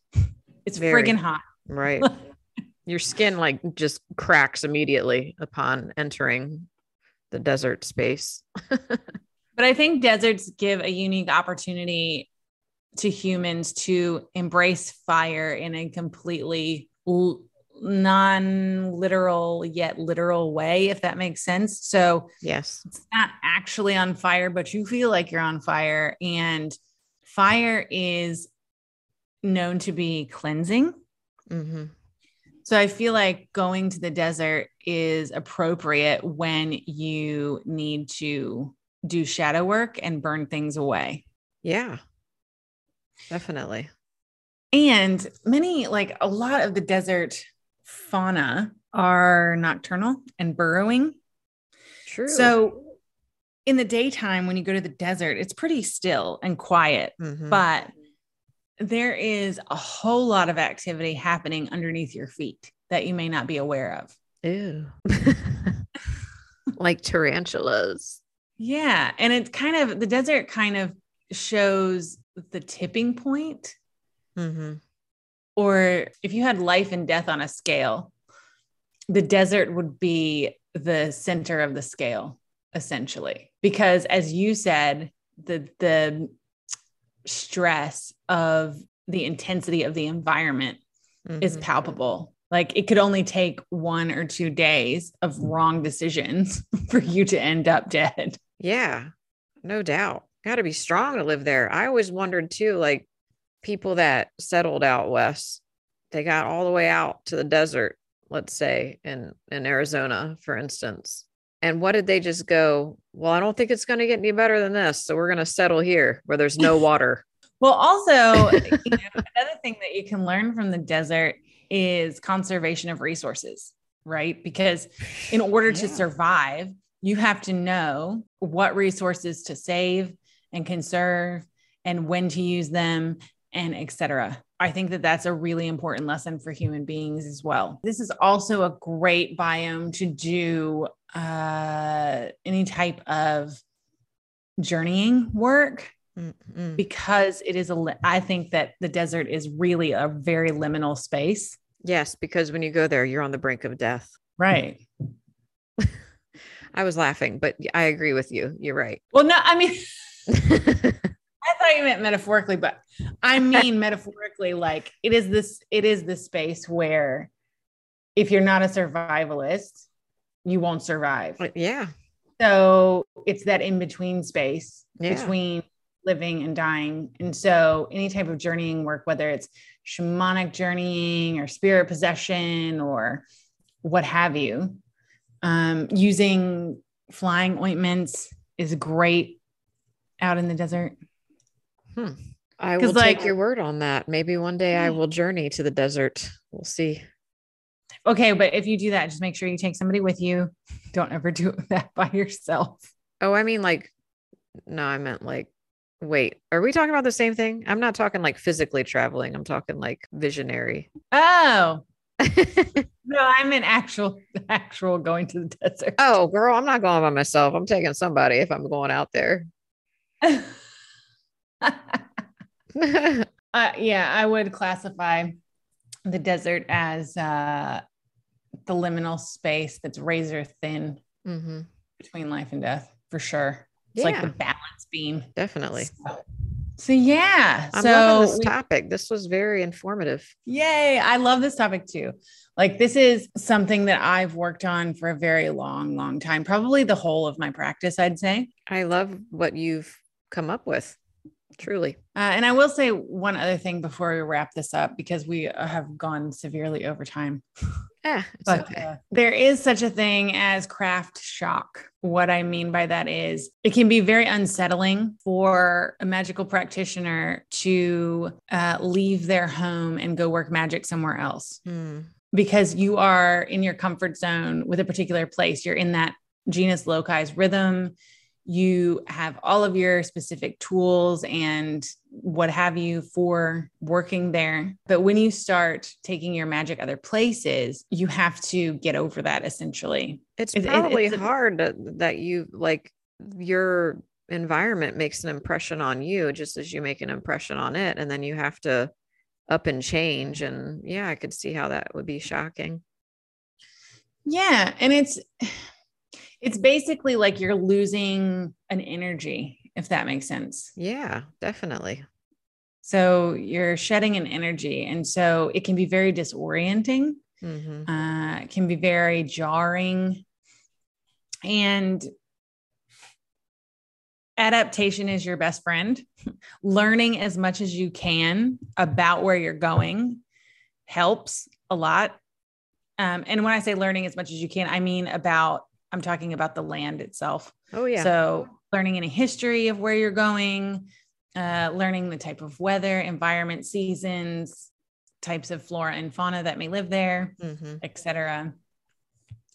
It's Very, friggin' hot. Right. *laughs* Your skin like just cracks immediately upon entering the desert space. *laughs* but I think deserts give a unique opportunity to humans to embrace fire in a completely non-literal yet literal way if that makes sense so yes it's not actually on fire but you feel like you're on fire and fire is known to be cleansing mm-hmm. So i feel like going to the desert is appropriate when you need to do shadow work and burn things away yeah definitely and many like a lot of the desert fauna are nocturnal and burrowing. True. So in the daytime, when you go to the desert, it's pretty still and quiet, mm-hmm. but there is a whole lot of activity happening underneath your feet that you may not be aware of. Ew. *laughs* like tarantulas. Yeah. And it's kind of the desert kind of shows the tipping point. Mm-hmm or if you had life and death on a scale, the desert would be the center of the scale, essentially. Because as you said, the the stress of the intensity of the environment mm-hmm. is palpable. Like it could only take one or two days of wrong decisions *laughs* for you to end up dead. Yeah, no doubt. Got to be strong to live there. I always wondered too, like people that settled out west, they got all the way out to the desert, let's say in in Arizona, for instance. And what did they just go? Well, I don't think it's going to get any better than this, so we're going to settle here where there's no *laughs* water. well, also, *laughs* you know, another thing that you can learn from the desert is conservation of resources, right? Because in order yeah. to survive, you have to know what resources to save and conserve and when to use them and etc. I think that that's a really important lesson for human beings as well. This is also a great biome to do uh, any type of journeying work mm-hmm. because it is a i think that the desert is really a very liminal space. Yes, because when you go there, you're on the brink of death. Right. *laughs* I was laughing, but I agree with you. You're right. Well, no, I mean. *laughs* *laughs* I thought you meant metaphorically, but I mean metaphorically, like it is this, it is the space where if you're not a survivalist, you won't survive. Yeah. So it's that in between space Yeah. between living and dying. And so any type of journeying work, whether it's shamanic journeying or spirit possession or what have you, um, using flying ointments is great out in the desert. I will like- take your word on that. Maybe one day I will journey to the desert. We'll see. Okay, but if you do that, just make sure you take somebody with you. Don't ever do *laughs* that by yourself. Oh, I mean, like, no, I meant like, wait, are we talking about the same thing? I'm not talking like physically traveling. I'm talking like visionary. Oh, *laughs* no, I'm an actual *laughs* actual going to the desert. oh, girl, I'm not going by myself. I'm taking somebody if I'm going out there. uh, yeah, I would classify the desert as uh, the liminal space that's razor thin hmm between life and death, for sure. It's like the balance beam. Definitely. So, so yeah, I'm so loving this we- topic. This was very informative. Yay. I love this topic too. Like, this is something that I've worked on for a very long, long time, probably the whole of my practice, I'd say. I love what you've come up with. Truly. Uh, and I will say one other thing before we wrap this up, because we uh, have gone severely over time. Yeah, it's But okay. uh, there is such a thing as craft shock. What I mean by that is it can be very unsettling for a magical practitioner to uh, leave their home and go work magic somewhere else. Hmm. because you are in your comfort zone with a particular place. You're in that genus loci's rhythm. You have all of your specific tools and what have you for working there. But when you start taking your magic other places, you have to get over that essentially. It's It- it- probably it's a- hard that you like your environment makes an impression on you just as you make an impression on it. And then you have to up and change. And yeah, I could see how that would be shocking. Yeah. And it's, it's basically like you're losing an energy, if that makes sense. Yeah, definitely. So you're shedding an energy. And so it can be very disorienting. hmm uh, it can be very jarring. And adaptation is your best friend. *laughs* Learning as much as you can about where you're going helps a lot. Um, and when I say learning as much as you can, I mean about, I'm talking about the land itself. Oh, yeah. So, learning any history of where you're going, uh, learning the type of weather, environment, seasons, types of flora and fauna that may live there, hmm etc.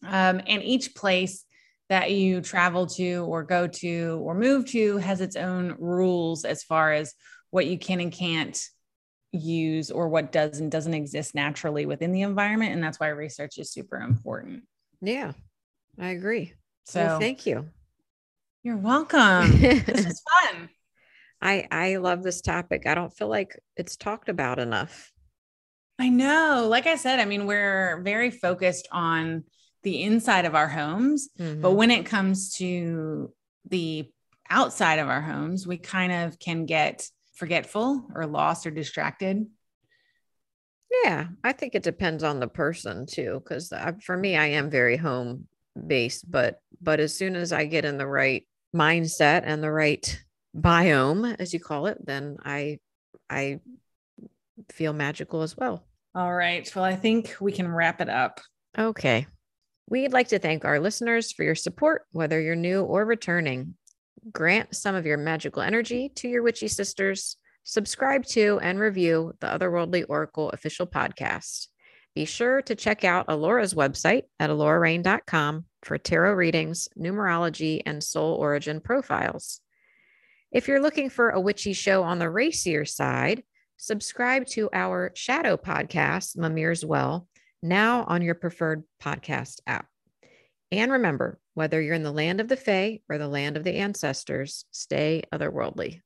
Um, and each place that you travel to or go to or move to has its own rules as far as what you can and can't use or what does and doesn't exist naturally within the environment. And that's why research is super important. Yeah, I agree. So well, thank you. you're welcome. this *laughs* was fun. I I love this topic. I don't feel like it's talked about enough. I know. Like I said, I mean, we're very focused on the inside of our homes, but Mhm. when it comes to the outside of our homes, we kind of can get forgetful or lost or distracted. Yeah, I think it depends on the person too, because for me, I am very home based, but but as soon as I get in the right mindset and the right biome, as you call it, then I I feel magical as well. All right. Well, I think we can wrap it up. Okay. We'd like to thank our listeners for your support, whether you're new or returning. Grant some of your magical energy to your witchy sisters. Subscribe to and review the Otherworldly Oracle official podcast. Be sure to check out Alora's website at alorarain.com for tarot readings, numerology, and soul origin profiles. If you're looking for a witchy show on the racier side, subscribe to our shadow podcast, Mimir's Well, now on your preferred podcast app. And remember, whether you're in the land of the Fae or the land of the ancestors, stay otherworldly.